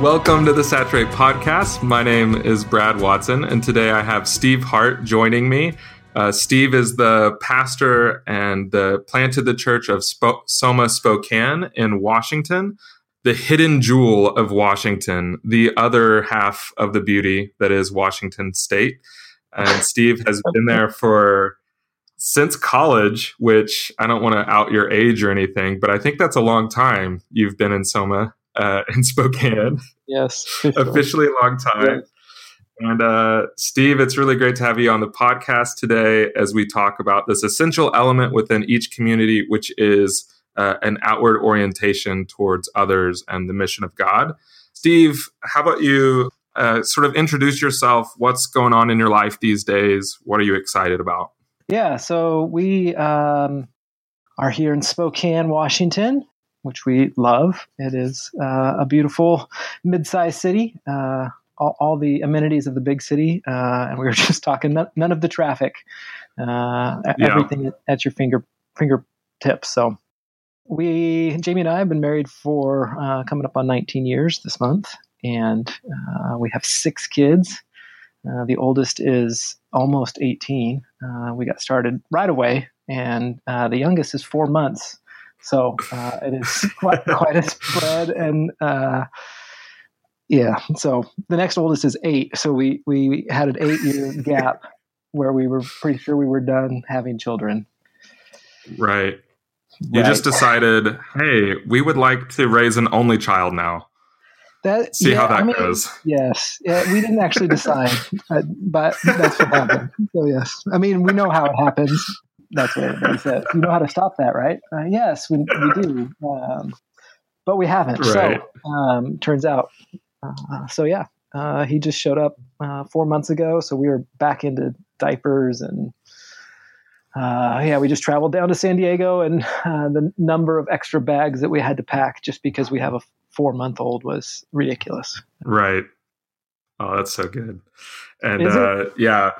Welcome to the Saturate Podcast. My name is Brad Watson, and today I have Steve Hart joining me. Uh, Steve is the pastor and the planted the church of Sp- Soma Spokane in Washington, the hidden jewel of Washington, the other half of the beauty that is Washington State. And Steve has been there for since college, which I don't want to out your age or anything, but I think that's a long time you've been in Soma uh, in Spokane. Yes, officially, officially a long time. And uh, Steve, it's really great to have you on the podcast today as we talk about this essential element within each community, which is uh, an outward orientation towards others and the mission of God. Steve, how about you uh, sort of introduce yourself? What's going on in your life these days? What are you excited about? Yeah, so we um, are here in Spokane, Washington, which we love. It is uh, a beautiful mid-sized city. Uh, all, all, the amenities of the big city, uh, and we were just talking none, none of the traffic, uh, yeah. everything at your finger fingertips. So we, Jamie and I, have been married for uh, coming up on 19 years this month, and uh, we have six kids. Uh, the oldest is almost 18. Uh, we got started right away, and the youngest is four months. So it is quite, quite a spread, and yeah. So the next oldest is eight. So we we had an eight year gap where we were pretty sure we were done having children. Right. You right. just decided, hey, we would like to raise an only child now. That, See yeah, how that I mean, goes. Yes, yeah, we didn't actually decide, uh, but that's what happened. So yes, I mean we know how it happens. That's what everybody said. You know how to stop that, right? Uh, yes, we, we do, um, but we haven't. Right. So um, turns out uh, so yeah, uh, he just showed up uh, four months ago. So we were back into diapers and uh, yeah, we just traveled down to San Diego, and uh, the number of extra bags that we had to pack just because we have a four month old was ridiculous. Right. Oh, that's so good. And yeah, yeah,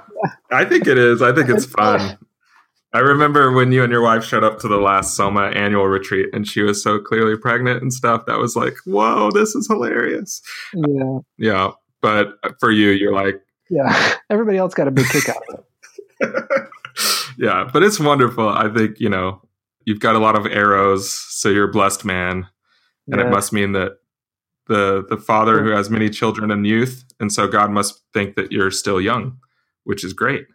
I think it is. I think it's fun. I remember when you and your wife showed up to the last Soma annual retreat and she was so clearly pregnant and stuff. That was like, whoa, this is hilarious. Yeah. Yeah. But for you, you're like, yeah, everybody else got a big kick out of it. yeah. But it's wonderful. I think, you know, you've got a lot of arrows. So you're a blessed man. And yeah. it must mean that the the father who has many children and youth and so god must think that you're still young which is great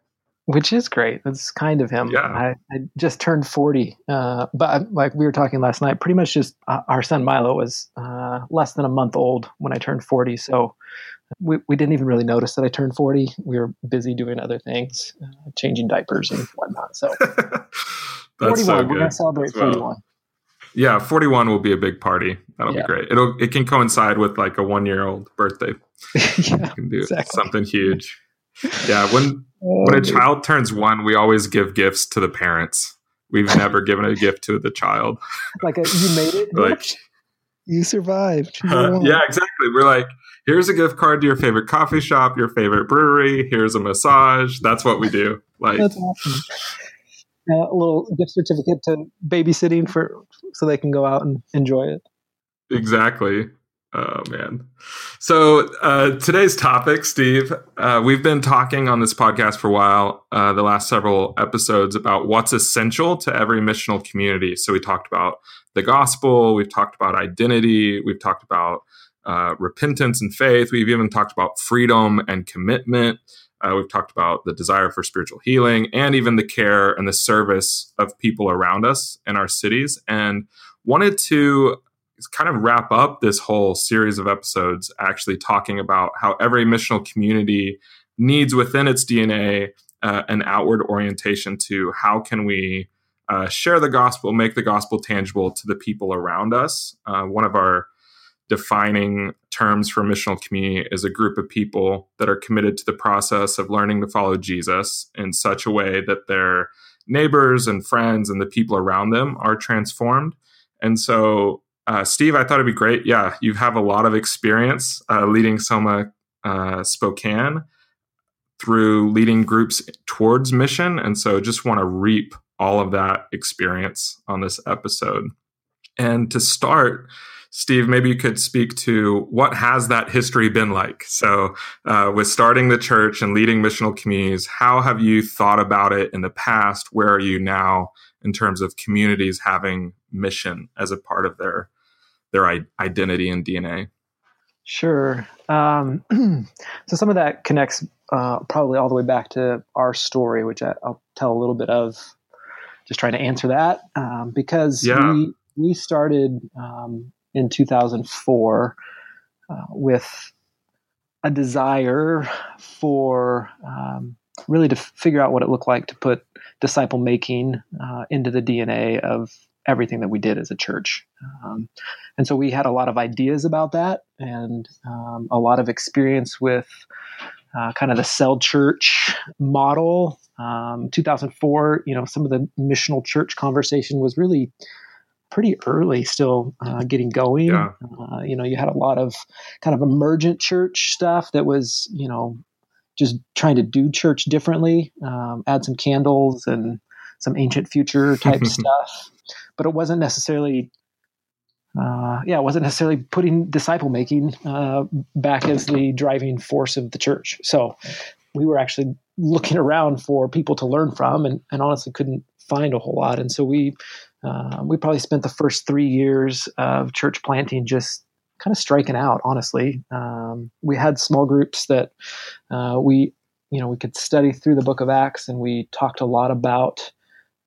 which is great. That's kind of him. Yeah. I, I just turned 40. Uh, but like we were talking last night, pretty much just uh, our son Milo was uh, less than a month old when I turned 40. So we, we didn't even really notice that I turned 40. We were busy doing other things, uh, changing diapers and whatnot. So 41, so we're going to celebrate well. 41. Yeah, 41 will be a big party. That'll yeah. be great. It'll, it can coincide with like a one year old birthday. yeah, you can do exactly. something huge. Yeah, when when a child turns one, we always give gifts to the parents. We've never given a gift to the child. Like a, you made it. like you survived. Uh, yeah, exactly. We're like, here's a gift card to your favorite coffee shop, your favorite brewery. Here's a massage. That's what we do. Like that's awesome. Uh, a little gift certificate to babysitting for so they can go out and enjoy it. Exactly. Oh man. So uh, today's topic, Steve, uh, we've been talking on this podcast for a while, uh, the last several episodes about what's essential to every missional community. So we talked about the gospel, we've talked about identity, we've talked about uh, repentance and faith, we've even talked about freedom and commitment. Uh, we've talked about the desire for spiritual healing and even the care and the service of people around us in our cities. And wanted to kind of wrap up this whole series of episodes actually talking about how every missional community needs within its DNA uh, an outward orientation to how can we uh, share the gospel, make the gospel tangible to the people around us. Uh, one of our defining terms for missional community is a group of people that are committed to the process of learning to follow Jesus in such a way that their neighbors and friends and the people around them are transformed. And so, uh, Steve, I thought it'd be great. Yeah, you have a lot of experience uh, leading Soma uh, Spokane through leading groups towards mission. And so, just want to reap all of that experience on this episode. And to start, Steve, maybe you could speak to what has that history been like? So, uh, with starting the church and leading missional communities, how have you thought about it in the past? Where are you now in terms of communities having mission as a part of their their identity and DNA? Sure. Um, so some of that connects uh, probably all the way back to our story, which I, will tell a little bit of. Just trying to answer that um, because yeah. we we started um, in 2004 uh, with a desire for um, really to figure out what it looked like to put disciple making uh, into the DNA of everything that we did as a church. Um, and so we had a lot of ideas about that and um, a lot of experience with uh, kind of the cell church model. Um, 2004, you know, some of the missional church conversation was really pretty early still uh, getting going. Yeah. Uh, you know, you had a lot of kind of emergent church stuff that was, you know, just trying to do church differently, um, add some candles and some ancient future type stuff. But it wasn't necessarily, uh, yeah, it wasn't necessarily putting disciple making uh, back as the driving force of the church. So we were actually looking around for people to learn from and, and honestly couldn't find a whole lot. And so we uh, we probably spent the first three years of church planting just kind of striking out. Honestly, um, we had small groups that uh, we, you know, we could study through the Book of Acts, and we talked a lot about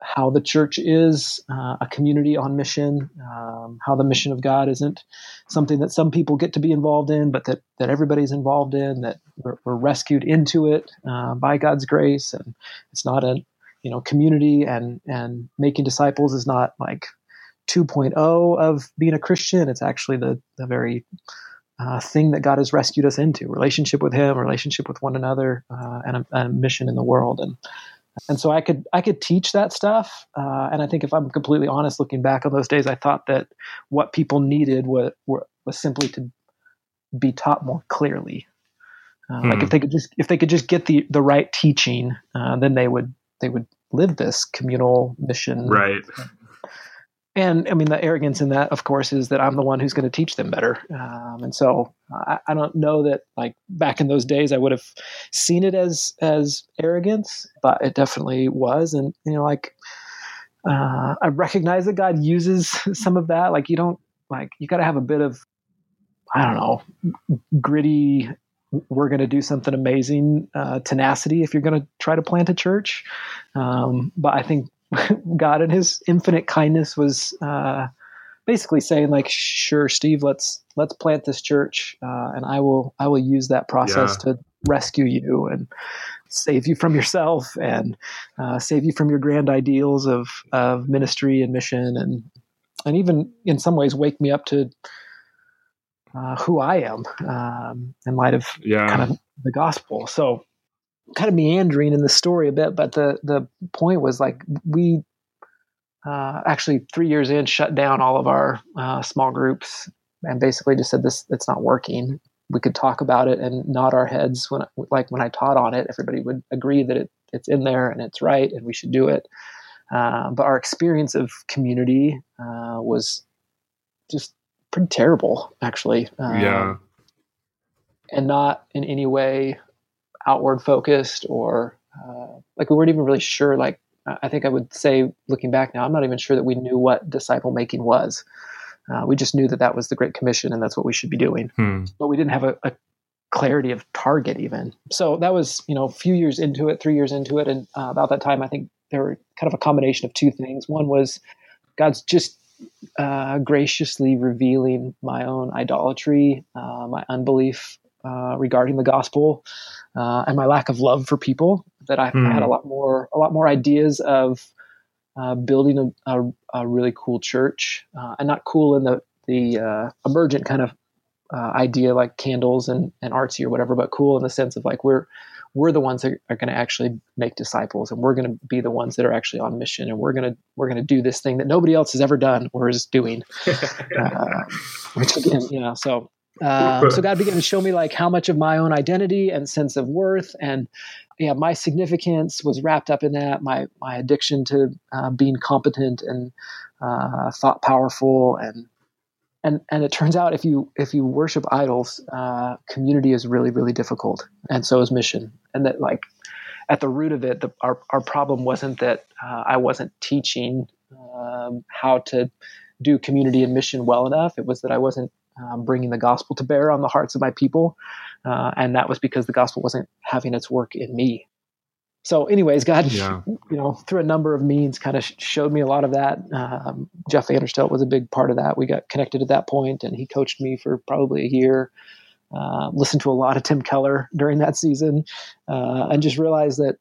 how the church is uh, a community on mission, um, how the mission of God isn't something that some people get to be involved in, but that, that everybody's involved in, that we're, we're rescued into it uh, by God's grace. And it's not a, you know community and and making disciples is not like 2.0 of being a christian it's actually the the very uh, thing that god has rescued us into relationship with him relationship with one another uh, and, a, and, a, mission in the world and and so i could i could teach that stuff uh, and i think if i'm completely honest looking back on those days i thought that what people needed was, was simply to be taught more clearly uh, hmm. Like if they could just if they could just get the the right teaching, uh, then they would they would live this communal mission. Right. And I mean, the arrogance in that, of course, is that I'm the one who's going to teach them better. Um, and so I, I, don't know that, like back in those days, I would have seen it as as arrogance, but it definitely was. And you know, like uh, I recognize that God uses some of that. Like you don't like you got to have a bit of I don't know gritty we're going to do something amazing uh, tenacity if you're going to try to plant a church. Um, but I think God, in His infinite kindness, was uh, basically saying, like, "Sure, Steve, let's let's plant this church, uh, and I will I will use that process yeah. to rescue you and save you from yourself and uh, save you from your grand ideals of of ministry and mission and and even in some ways wake me up to uh, who I am um, in light of yeah. kind of the gospel. So, kind of meandering in the story a bit, but the the point was like we uh, actually three years in shut down all of our uh, small groups and basically just said this it's not working. We could talk about it and nod our heads when like when I taught on it, everybody would agree that it it's in there and it's right and we should do it. Uh, but our experience of community uh, was just pretty terrible, actually. Um, yeah. And not in any way outward focused or uh, like we weren't even really sure. Like, I think I would say, looking back now, I'm not even sure that we knew what disciple making was. Uh, we just knew that that was the Great Commission and that's what we should be doing. Hmm. But we didn't have a, a, clarity of target even. So that was, you know, a few years into it, three years into it. And uh, about that time, I think there were kind of a combination of two things. One was God's just uh, graciously revealing my own idolatry, uh, my unbelief uh, regarding the gospel, uh, and my lack of love for people. That I, mm. I, had a hmm. lot more, a lot more ideas of uh, building a, a, a, really cool church, uh, and not cool in the the emergent kind of uh, idea like candles and, and artsy or whatever, but cool in the sense of like we're we're the ones that are going to actually make disciples and we're going to be the ones that are actually on mission and we're going to we're going to do this thing that nobody else has ever done or is doing uh, which again you know so um, so god began to show me like how much of my own identity and sense of worth and yeah my significance was wrapped up in that my my addiction to uh, being competent and uh, thought powerful and and and it turns out if you if you worship idols, uh, community is really really difficult, and so is mission. And that like at the root of it, the, our our problem wasn't that uh, I wasn't teaching um, how to do community and mission well enough. It was that I wasn't um, bringing the gospel to bear on the hearts of my people, uh, and that was because the gospel wasn't having its work in me. So anyways god yeah. you know through a number of means kind of showed me a lot of that. Um, jeff vanderstelt was a big part of that. We got connected at that point and he coached me for probably a year. Uh, listened to a lot of tim keller during that season. Uh, and just realized that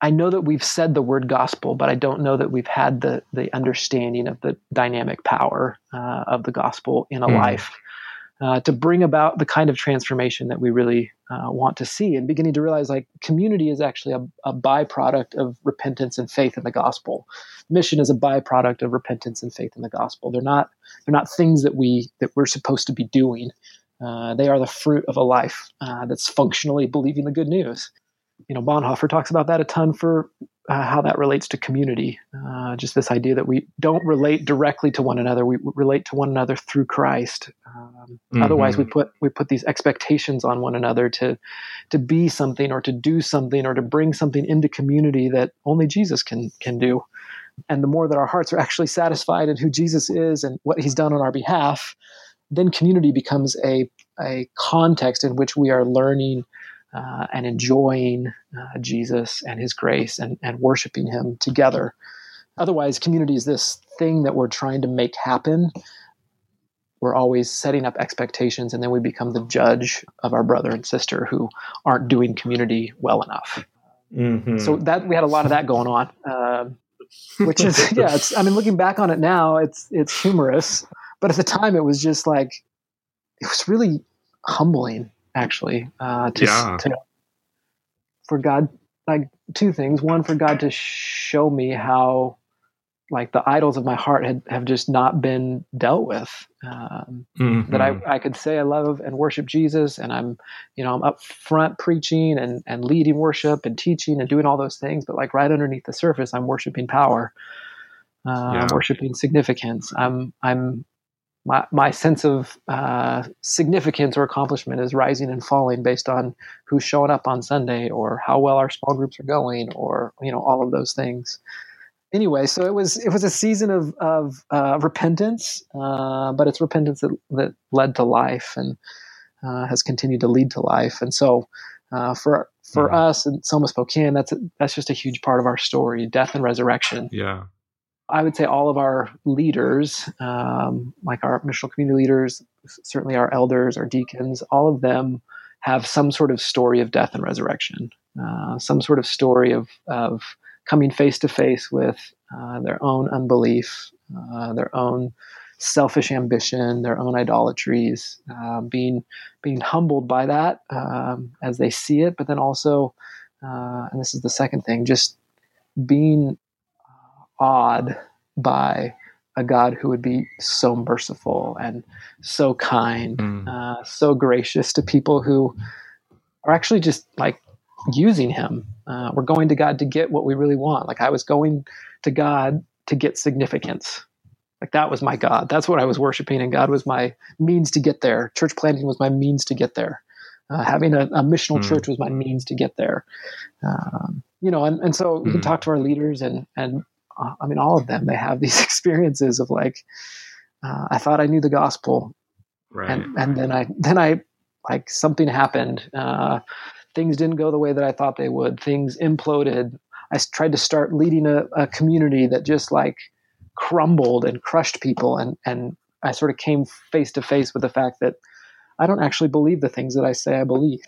i know that we've said the word gospel but i don't know that we've had the the understanding of the dynamic power uh, of the gospel in a mm. life uh, to bring about the kind of transformation that we really uh, want to see and beginning to realize like community is actually a, a, byproduct of repentance and faith in the gospel. Mission is a byproduct of repentance and faith in the gospel. They're not they're not things that we that we're supposed to be doing. Uh, they are the fruit of a life uh, that's functionally believing the good news. You know bonhoeffer talks about that a ton for uh, how that relates to community. Uh, just this idea that we don't relate directly to one another; we relate to one another through Christ. Um, mm-hmm. Otherwise, we put we put these expectations on one another to to be something, or to do something, or to bring something into community that only Jesus can can do. And the more that our hearts are actually satisfied in who Jesus is and what He's done on our behalf, then community becomes a a context in which we are learning uh, and enjoying uh, Jesus and His grace and, and worshiping Him together. Otherwise, community is this thing that we're trying to make happen. We're always setting up expectations, and then we become the judge of our brother and sister who aren't doing community well enough. Mm-hmm. So that we had a lot of that going on, uh, which is yeah. It's I mean, looking back on it now, it's it's humorous, but at the time, it was just like it was really humbling actually uh, to, yeah. to for God like two things. One for God to show me how like the idols of my heart had have just not been dealt with. Um, mm-hmm. That I, I could say I love and worship Jesus, and I'm you know I'm up front preaching and and leading worship and teaching and doing all those things, but like right underneath the surface, I'm worshiping power. Uh, yeah. I'm worshiping significance. I'm I'm my, my sense of uh, significance or accomplishment is rising and falling based on who's showing up on Sunday or how well our small groups are going or you know all of those things. Anyway, so it was it was a season of of uh, repentance, uh, but it's repentance that, that led to life and uh, has continued to lead to life. And so uh, for for mm-hmm. us in Soma Spokane, that's a, that's just a huge part of our story: death and resurrection. Yeah. I would say all of our leaders, um, like our missional community leaders, certainly our elders, our deacons, all of them have some sort of story of death and resurrection, uh, some sort of story of, of coming face to face with uh, their own unbelief, uh, their own selfish ambition, their own idolatries, uh, being being humbled by that um, as they see it, but then also, uh, and this is the second thing, just being awed by a God who would be so merciful and so kind, mm. uh, so gracious to people who are actually just like using Him. Uh, we're going to God to get what we really want. Like I was going to God to get significance. Like that was my God. That's what I was worshiping, and God was my means to get there. Church planting was my means to get there. Uh, having a, a missional mm. church was my means to get there. Um, you know, and, and so we can mm. talk to our leaders and and I mean, all of them, they have these experiences of like, uh, I thought I knew the gospel. Right. And, and then I, then I, like something happened. Uh, things didn't go the way that I thought they would. Things imploded. I tried to start leading a, a community that just like crumbled and crushed people. And, and I sort of came face to face with the fact that I don't actually believe the things that I say I believe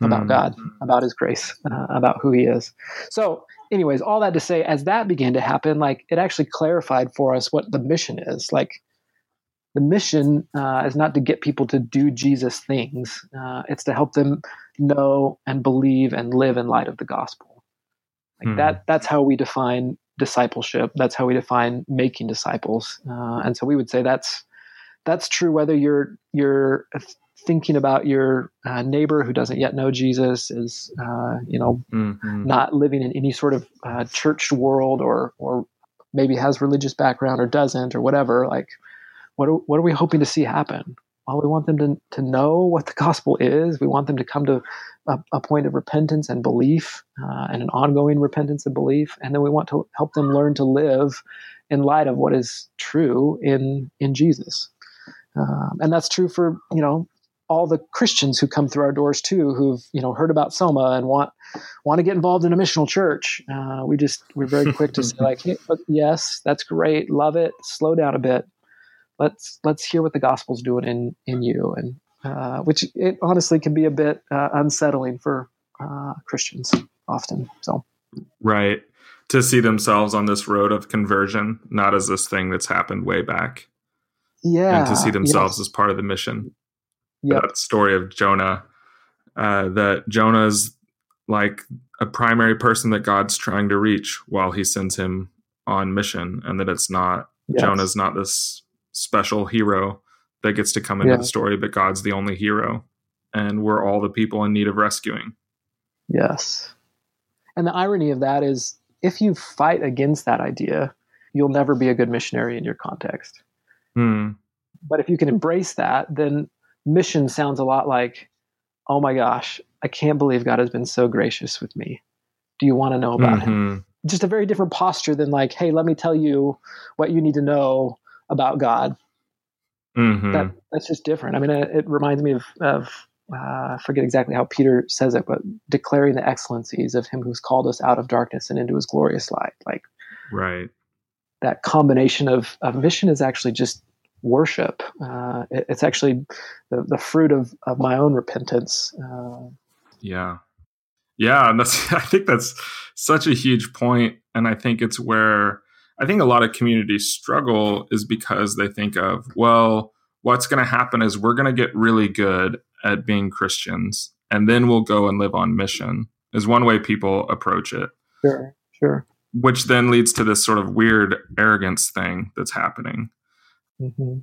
about mm. God, about His grace, uh, about who He is. So anyways, all that to say, as that began to happen, like it actually clarified for us what the mission is. Like, the mission uh, is not to get people to do Jesus things. Uh, it's to help them know and believe and live in light of the gospel. Like hmm. that. That's how we define discipleship. That's how we define making disciples. Uh, and so we would say that's that's true whether you're you're thinking about your uh, neighbor who doesn't yet know Jesus is uh, you know mm-hmm. not living in any sort of uh, churched world or or maybe has religious background or doesn't or whatever like what are, what are we hoping to see happen? Well we want them to, to know what the gospel is. We want them to come to a, a point of repentance and belief uh, and an ongoing repentance and belief. And then we want to help them learn to live in light of what is true in in jesus. Um, and that's true for you know all the Christians who come through our doors too, who've you know heard about Soma and want want to get involved in a missional church. Uh, we just we're very quick to say like, hey, yes, that's great, love it. Slow down a bit. Let's let's hear what the gospel's doing in in you, and uh, which it honestly can be a bit uh, unsettling for uh, Christians often. So right to see themselves on this road of conversion, not as this thing that's happened way back. Yeah, and to see themselves yes. as part of the mission yep. that story of Jonah. Uh, that Jonah's like a primary person that God's trying to reach while He sends him on mission, and that it's not yes. Jonah's not this special hero that gets to come into yeah. the story, but God's the only hero, and we're all the people in need of rescuing. Yes, and the irony of that is, if you fight against that idea, you'll never be a good missionary in your context. Hmm. But if you can embrace that, then mission sounds a lot like, oh my gosh, I can't believe God has been so gracious with me. Do you want to know about mm-hmm. him? Just a very different posture than like, hey, let me tell you what you need to know about God. Mm-hmm. That that's just different. I mean, it, it reminds me of of uh, I forget exactly how Peter says it, but declaring the excellencies of Him who's called us out of darkness and into His glorious light. Like, right. That combination of of mission is actually just worship. Uh, it, it's actually the, the fruit of, of my own repentance. Uh, yeah. Yeah. And that's, I think that's such a huge point. And I think it's where I think a lot of communities struggle is because they think of, well, what's going to happen is we're going to get really good at being Christians and then we'll go and live on mission, is one way people approach it. Sure, sure. Which then leads to this sort of weird arrogance thing that's happening Mm-hmm.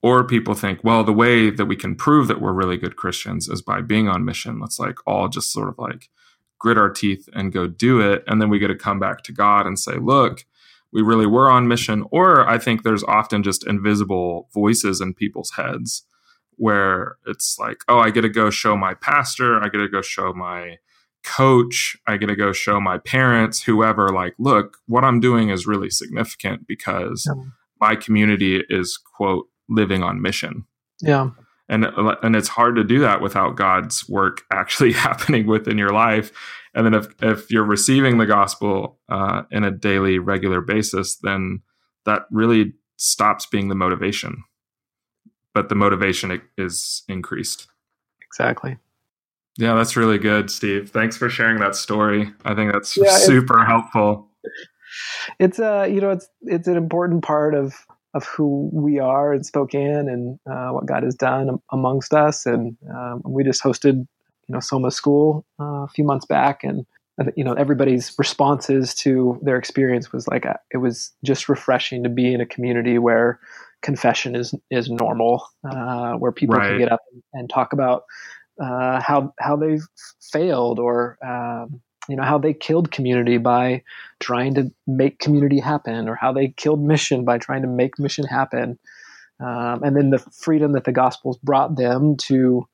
Or people think, well, the way that we can prove that we're really good Christians is by being on mission. Let's like all just sort of like grit our teeth and go do it. And then we get to come back to God and say, look, we really were on mission. Or I think there's often just invisible voices in people's heads where it's like, oh, I get to go show my pastor, I get to go show my coach, I get to go show my parents, whoever, like, look, what I'm doing is really significant because my community is quote living on mission. Yeah. And and it's hard to do that without God's work actually happening within your life. And then if if you're receiving the gospel uh, in a daily, regular basis, then that really stops being the motivation. But the motivation is increased. Exactly. Yeah, that's really good, Steve. Thanks for sharing that story. I think that's yeah, super helpful it's uh you know it's it's an important part of of who we are in Spokane and uh, what God has done amongst us. And um, we just hosted, you know, Soma School uh, a few months back, and you know, everybody's responses to their experience was like uh, it was just refreshing to be in a community where confession is is normal, uh, where people right. can get up and talk about uh, how how they've failed or um, you know how they killed community by trying to make community happen or how they killed mission by trying to make mission happen. Um, and then the freedom that the gospels brought them to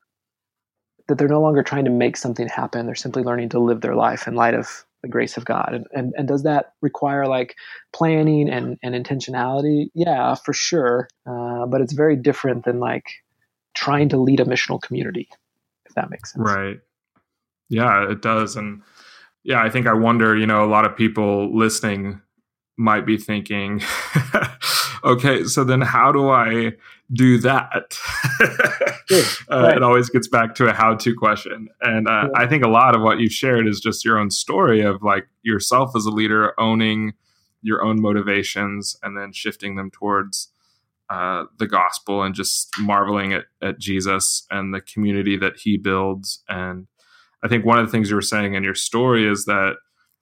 that they're no longer trying to make something happen. They're simply learning to live their life in light of the grace of god. And, and, and does that require like planning and, and intentionality? Yeah for sure. Uh, but it's very different than like trying to lead a missional community if that makes sense. Right. Yeah it does. And yeah, I think I wonder, you know, a lot of people listening might be thinking, okay, so then how do I do that? sure, uh, right. It always gets back to a how to question. And uh, yeah. I think a lot of what you've shared is just your own story of like yourself as a leader owning your own motivations and then shifting them towards uh, the gospel and just marveling at, at Jesus and the community that he builds. And I think one of the things you were saying in your story is that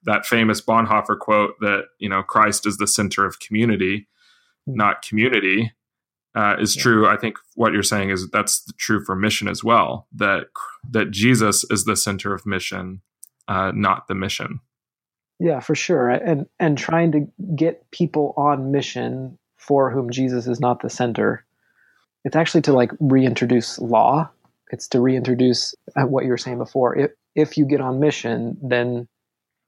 that famous Bonhoeffer quote that you know Christ is the center of community, hmm. not community, uh, is yeah. true. I think what you're saying is that's true for mission as well. That that Jesus is the center of mission, uh, not the mission. Yeah, for sure. And and trying to get people on mission for whom Jesus is not the center. It's actually to like reintroduce law. It's to reintroduce uh, what you were saying before. If if you get on mission, then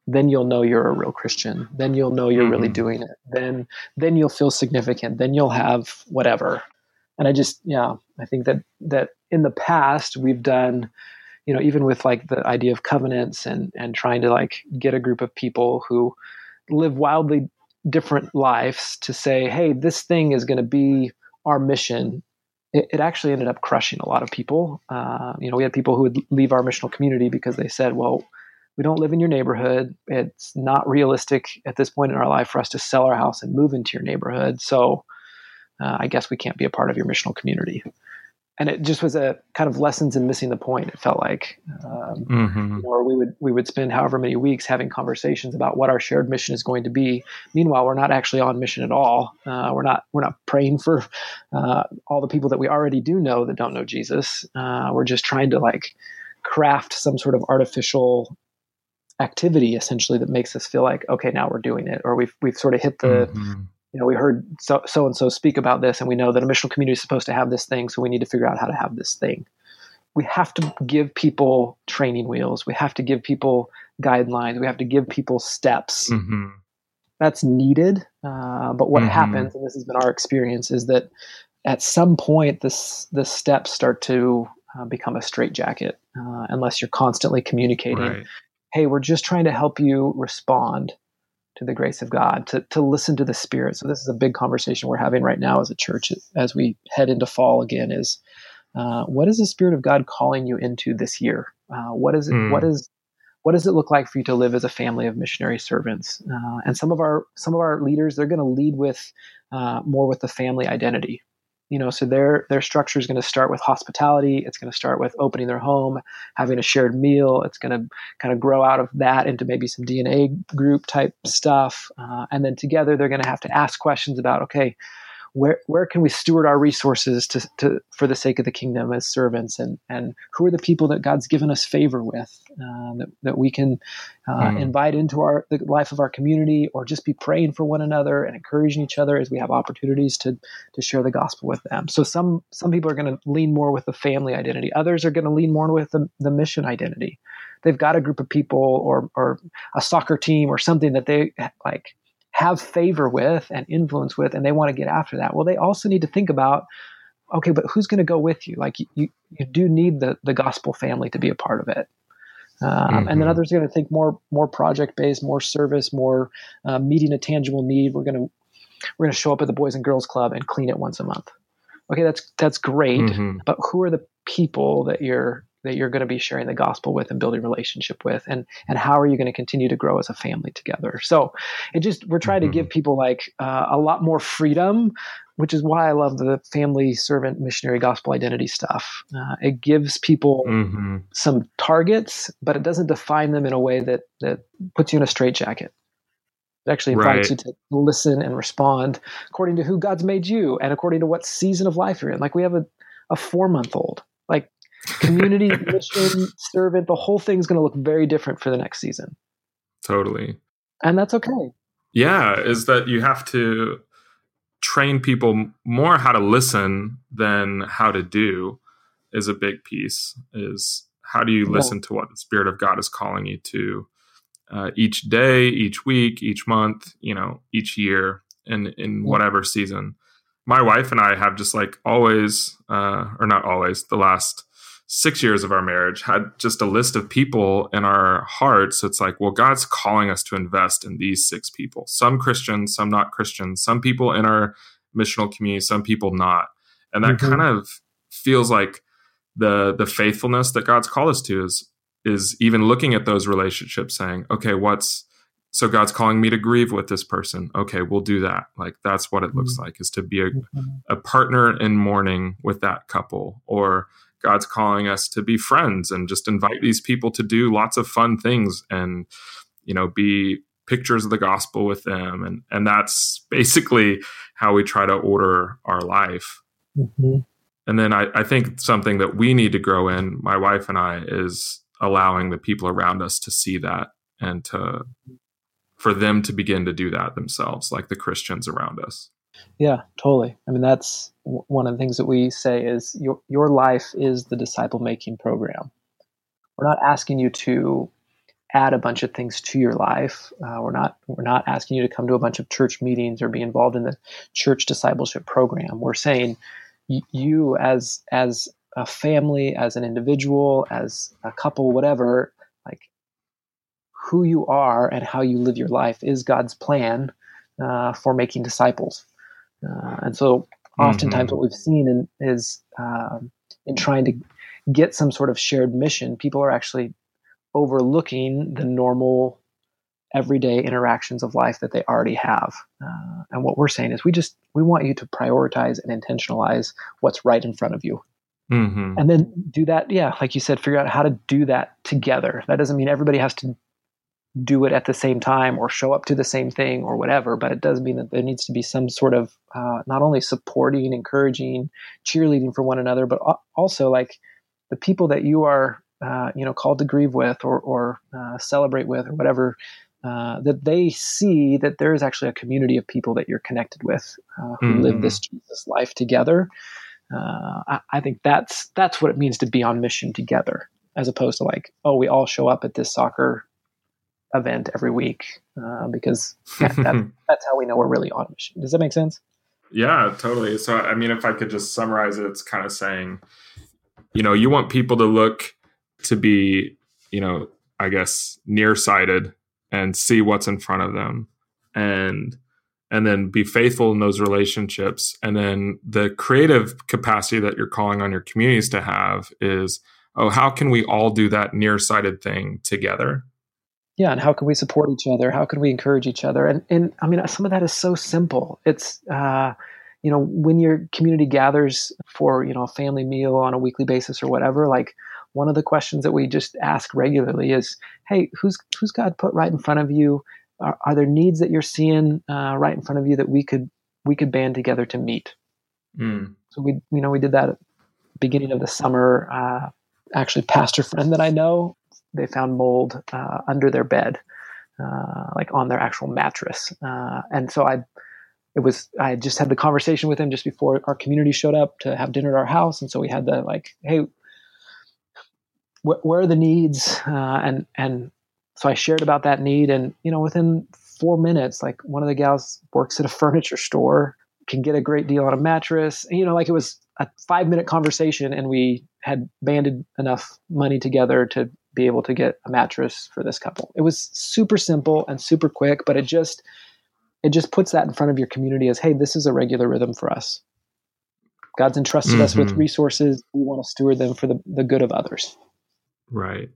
then you'll know you're a real Christian. Then you'll know you're mm-hmm. really doing it. Then then you'll feel significant. Then you'll have whatever. And I just yeah, I think that that in the past we've done you know even with like the idea of covenants and and trying to like get a group of people who live wildly different lives to say hey this thing is going to be our mission it, it, actually ended up crushing a lot of people. Uh, you know we had people who would leave our missional community because they said well we don't live in your neighborhood. It's not realistic at this point in our life for us to sell our house and move into your neighborhood. So uh, i guess we can't be a part of your missional community and it just was a kind of lessons in missing the point. It felt like, um, mm-hmm. or we would we would spend however many weeks having conversations about what our shared mission is going to be. Meanwhile, we're not actually on mission at all. Uh, we're not we're not praying for uh, all the people that we already do know that don't know Jesus. Uh, we're just trying to like craft some sort of artificial activity essentially that makes us feel like okay now we're doing it or we've we've sort of hit the mm-hmm you know, we heard so, and so speak about this, and we know that a missional community is supposed to have this thing, so we need to figure out how to have this thing. We have to give people training wheels. We have to give people guidelines. We have to give people steps. Mm-hmm. That's needed. Uh, but what mm-hmm. happens, and this has been our experience, is that at some point, this the steps start to uh, become a straitjacket uh, unless you're constantly communicating. Right. Hey, we're just trying to help you respond to the grace of God, to, to listen to the Spirit. So this is a big conversation we're having right now as a church as we head into fall again. Is uh, what is the Spirit of God calling you into this year? Uh, what is it? Mm. What is what does it look like for you to live as a family of missionary servants? Uh, and some of our some of our leaders they're going to lead with uh, more with the family identity you know so their their structure is going to start with hospitality it's going to start with opening their home having a shared meal it's going to kind of grow out of that into maybe some dna group type stuff uh, and then together they're going to have to ask questions about okay where where can we steward our resources to, to for the sake of the kingdom as servants? And and who are the people that God's given us favor with uh, that, that we can uh, mm. invite into our the life of our community or just be praying for one another and encouraging each other as we have opportunities to to share the gospel with them? So some some people are going to lean more with the family identity. Others are going to lean more with the, the mission identity. They've got a group of people or or a soccer team or something that they like have favor with and influence with, and they want to get after that. Well, they also need to think about, okay, but who's going to go with you? Like you, you do need the the gospel family to be a part of it. Um, mm-hmm. And then mm-hmm. others are going to think more more project based, more service, more uh, meeting a tangible need. We're going to we're going to show up at the Boys and Girls Club and clean it once a month. Okay, that's that's great, mm-hmm. but who are the people that you're that you're going to be sharing the gospel with and building relationship with and and how are you going to continue to grow as a family together so it just we're trying mm-hmm. to give people like uh, a lot more freedom which is why i love the family servant missionary gospel identity stuff uh, it gives people mm-hmm. some targets but it doesn't define them in a way that that puts you in a straitjacket it actually invites right. you to listen and respond according to who God's made you and according to what season of life you're in. Like we have a, a four month old. Community mission servant the whole thing's going to look very different for the next season totally and that's okay yeah is that you have to train people more how to listen than how to do is a big piece is how do you listen yeah. to what the spirit of god is calling you to uh, each day each week each month you know each year in in yeah. whatever season my wife and i have just like always uh, or not always the last six years of our marriage had just a list of people in our hearts. It's like, well, God's calling us to invest in these six people. Some Christians, some not Christians, some people in our missional community, some people not. And that mm-hmm. kind of feels like the the faithfulness that God's called us to is is even looking at those relationships saying, okay, what's so God's calling me to grieve with this person. Okay, we'll do that. Like that's what it looks mm-hmm. like is to be a, mm-hmm. a partner in mourning with that couple or God's calling us to be friends and just invite these people to do lots of fun things and you know be pictures of the gospel with them. And and that's basically how we try to order our life. Mm-hmm. and then I, I think something that we need to grow in my wife and i is allowing the people around us to see that and to for them to begin to do that themselves like the christians around us yeah totally i mean that's one of the things that we say is your your life is the disciple making program we're not asking you to add a bunch of things to your life. Uh, we're not we're not asking you to come to a bunch of church meetings or be involved in the church discipleship program. We're saying y- you as as a family, as an individual, as a couple, whatever, like who you are and how you live your life is God's plan uh, for making disciples. Uh, and so, oftentimes, mm-hmm. what we've seen in, is um, in trying to get some sort of shared mission, people are actually overlooking the normal everyday interactions of life that they already have. Uh, and what we're saying is we just we want you to prioritize and intentionalize what's right in front of you. Mm-hmm. And then do that, yeah, like you said, figure out how to do that together. That doesn't mean everybody has to do it at the same time or show up to the same thing or whatever, but it does mean that there needs to be some sort of uh, not only supporting, encouraging, cheerleading for one another, but also like the people that you are uh, you know called to grieve with or, or uh, celebrate with or whatever uh, that they see that there is actually a community of people that you're connected with uh, who mm-hmm. live this Jesus life together. Uh, I, I, think that's that's what it means to be on mission together, as opposed to like, oh, we all show up at this soccer event every week uh, because yeah, that, that's how we know we're really on mission. Does that make sense? Yeah, totally. So, I mean, if I could just summarize it, it's kind of saying, you know, you want people to look to be, you know, I guess nearsighted and see what's in front of them and and then be faithful in those relationships and then the creative capacity that you're calling on your communities to have is oh how can we all do that nearsighted thing together yeah and how can we support each other how can we encourage each other and and i mean some of that is so simple it's uh you know when your community gathers for you know a family meal on a weekly basis or whatever like one of the questions that we just ask regularly is, "Hey, who's who's God put right in front of you? Are, are there needs that you're seeing uh, right in front of you that we could we could band together to meet?" Mm. So we you know we did that at beginning of the summer. Uh, actually, pastor friend that I know, they found mold uh, under their bed, uh, like on their actual mattress, uh, and so I it was I just had the conversation with him just before our community showed up to have dinner at our house, and so we had the like, hey, wh- where are the needs? Uh, and and so I shared about that need. And you know within four minutes like one of the gals works at a furniture store can get a great deal on a mattress. You know like it was a five minute conversation and we had banded enough money together to be able to get a mattress for this couple it was super simple and super quick but it just it just puts that in front of your community as hey this is a regular rhythm for us god's entrusted mm-hmm. us with mm-hmm. resources we want to steward them for the, the good of others Right.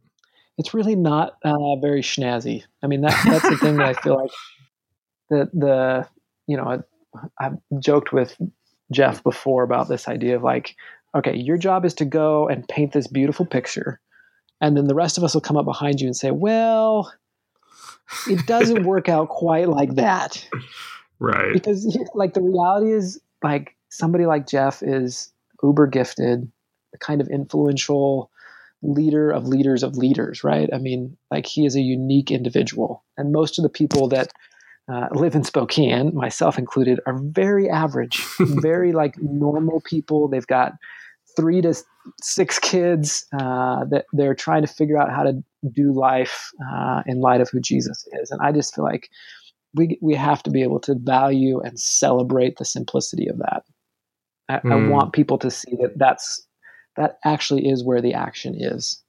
It's really not uh, very snazzy. I mean, that, that's the thing that I feel like the the you know I, I've joked with Jeff before about this idea of like, okay, your job is to go and paint this beautiful picture, and then the rest of us will come up behind you and say, well, it doesn't work out quite like that, right? Because like the reality is like somebody like Jeff is uber gifted, the kind of influential leader of leaders of leaders, right? I mean, like he is a unique individual. And most of the people that uh, live in Spokane, myself included, are very average, very like normal people. They've got three to six kids uh, that they're trying to figure out how to do life uh, in light of who Jesus is. And I just feel like we, we have to be able to value and celebrate the simplicity of that. I, mm. I want people to see that that's that actually is where the action is.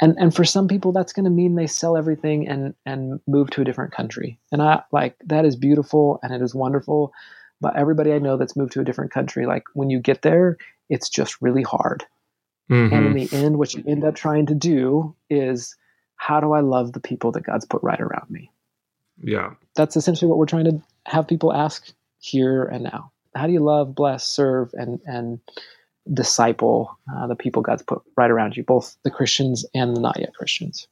And and for some people that's going to mean they sell everything and and move to a different country. And I like that is beautiful and it is wonderful, everybody I know that's moved to a different country like when you get there, it's just really hard. Mm-hmm. And in the end what you end up trying to do is how do I love the people that God's put right around me? Yeah. That's essentially what we're trying to have people ask here and now. How do you love, bless, serve, and and disciple uh, the people God's put right around you, both the Christians and the not yet Christians?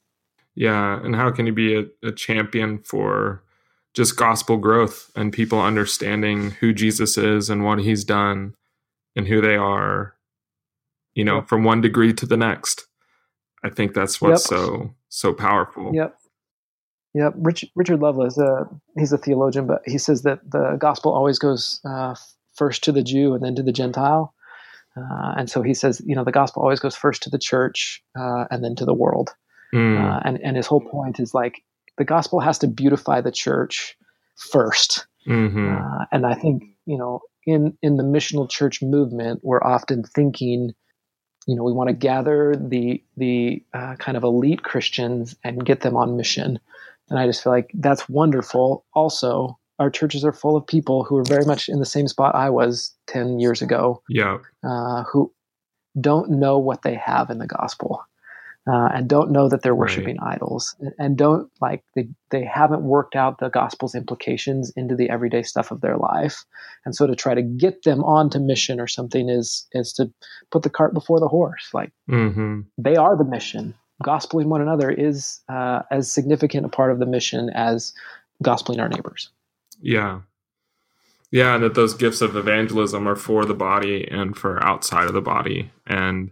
Yeah, and how can you be a, a champion for just gospel growth and people understanding who Jesus is and what He's done and who they are, you know, from one degree to the next. I think that's what's yep. so so powerful. Yep. Yep. Richard, Richard Lovelace, uh, he's a theologian, but he says that the gospel always goes uh, first to the Jew and then to the Gentile. Uh, and so he says, you know, the gospel always goes first to the church uh, and then to the world. Mm. and, and his whole point is like the gospel has to beautify the church 1st mm-hmm. Uh, and I think, you know, in, in the missional church movement, we're often thinking, you know, we want to gather the the uh, kind of elite Christians and get them on mission. And I just feel like that's wonderful. Also, our churches are full of people who are very much in the same spot I was 10 years ago. Yeah. Uh, who don't know what they have in the gospel uh, and don't know that they're worshiping right. idols and don't like they, they haven't worked out the gospel's implications into the everyday stuff of their life. And so to try to get them onto mission or something is is to put the cart before the horse. Like mm-hmm. they are the mission. Gospeling one another is uh, as significant a part of the mission as gospeling our neighbors. Yeah. Yeah and that those gifts of evangelism are for the body and for outside of the body. And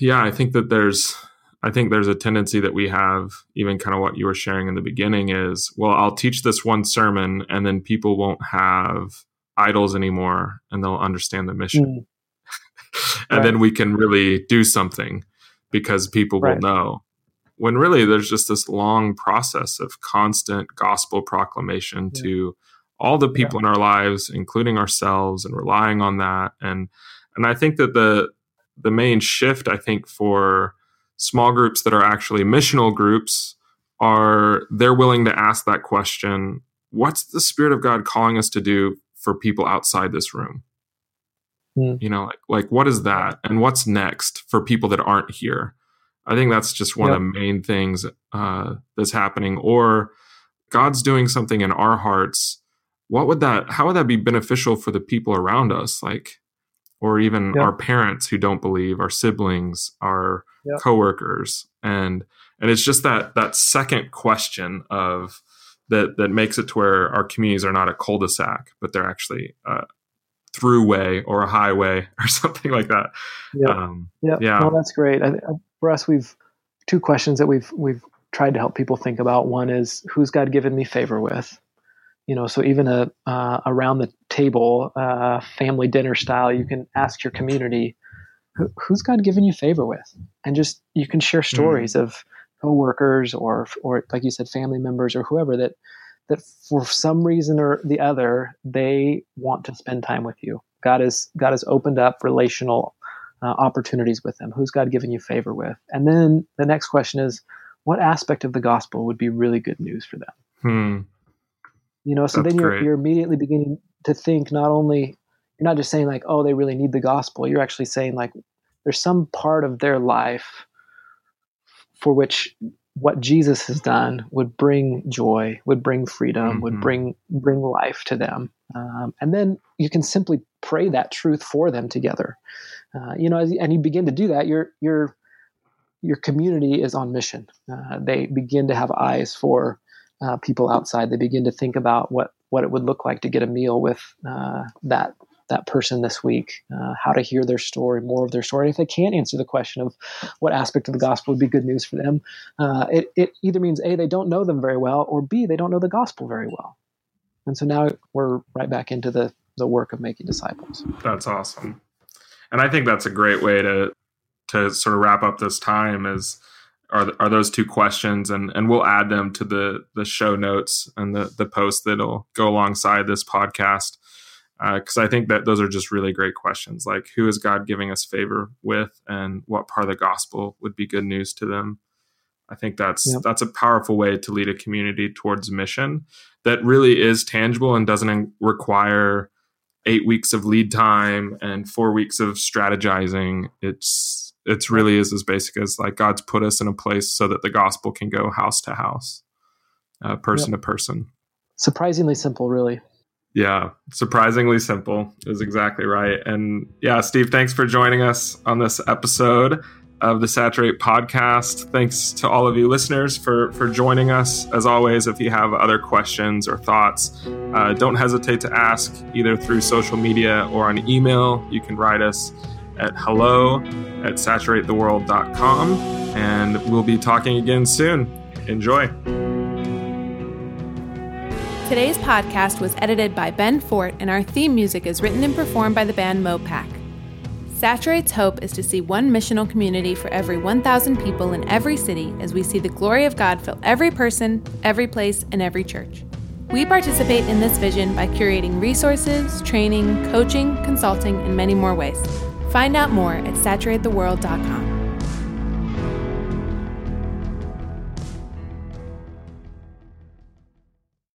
yeah, I think that there's I think there's a tendency that we have, even kind of what you were sharing in the beginning is, well, I'll teach this one sermon and then people won't have idols anymore and they'll understand the mission. Mm. and right. then we can really do something because people right. will know. When really there's just this long process of constant gospel proclamation yeah. to all the people yeah. in our lives, including ourselves, and relying on that. And and I think that the the main shift, I think, for small groups that are actually missional groups are they're willing to ask that question what's the spirit of god calling us to do for people outside this room? Mm. you know like, like what is that? And what's next for people that aren't here? I think that's just one yep. of the main things uh, that's happening. Or god's doing something in our hearts what would that how would that be beneficial for the people around us? Like or even yep. our parents who don't believe, our siblings, our yep. coworkers, and and it's just that that second question of that that makes it to where our communities are not a cul-de-sac, but they're actually a throughway or a highway or something like that. Yeah, Um. Yeah, well, that's great. I, I, for us, we've two questions that we've we've tried to help people think about. One is who's God given me favor with, you know so even a uh, around the table uh, family dinner style you can ask your community Who, who's god given you favor with and just you can share hmm. stories mm. of coworkers or or like you said family members or whoever that that for some reason or the other they want to spend time with you god has god has opened up relational uh, opportunities with them who's god given you favor with and then the next question is what aspect of the gospel would be really good news for them hmm. You know, so That's then you're great. you're immediately beginning to think not only you're not just saying like, oh, they really need the gospel. You're actually saying like there's some part of their life for which what Jesus has done would bring joy, would bring freedom, mm-hmm. would bring bring life to them, um, and then you can simply pray that truth for them together. Uh, you know, and you begin to do that, your your your community is on mission. Uh, they begin to have eyes for uh, people outside. They begin to think about what what it would look like to get a meal with uh, that that person this week, uh, how to hear their story, more of their story. If they can't answer the question of what aspect of the gospel would be good news for them, uh, it, it either means A, they don't know them very well, or B, they don't know the gospel very well. And so now we're right back into the, the work of making disciples. That's awesome. And I think that's a great way to to sort of wrap up this time is are are those two questions, and and we'll add them to the the show notes and the the post that'll go alongside this podcast because uh, I think that those are just really great questions. Like, who is God giving us favor with, and what part of the gospel would be good news to them? I think that's yep. that's a powerful way to lead a community towards mission that really is tangible and doesn't require eight weeks of lead time and four weeks of strategizing. It's it's really is as basic as like God's put us in a place so that the gospel can go house to house. uh, person yep. to person. Surprisingly simple, really. Yeah, surprisingly simple is exactly right. And yeah, Steve, thanks for joining us on this episode of the Saturate podcast. Thanks to all of you listeners for for joining us. As always, if you have other questions or thoughts, uh, don't hesitate to ask either through social media or on email. You can write us at hello at saturatetheworld.com, and we'll be talking again soon. Enjoy. Today's podcast was edited by Ben Fort, and our theme music is written and performed by the band Mopac. Saturate's hope is to see one missional community for every 1,000 people in every city as we see the glory of God fill every person, every place, and every church. We participate in this vision by curating resources, training, coaching, consulting, and many more ways. Find out more at saturatetheworld.com.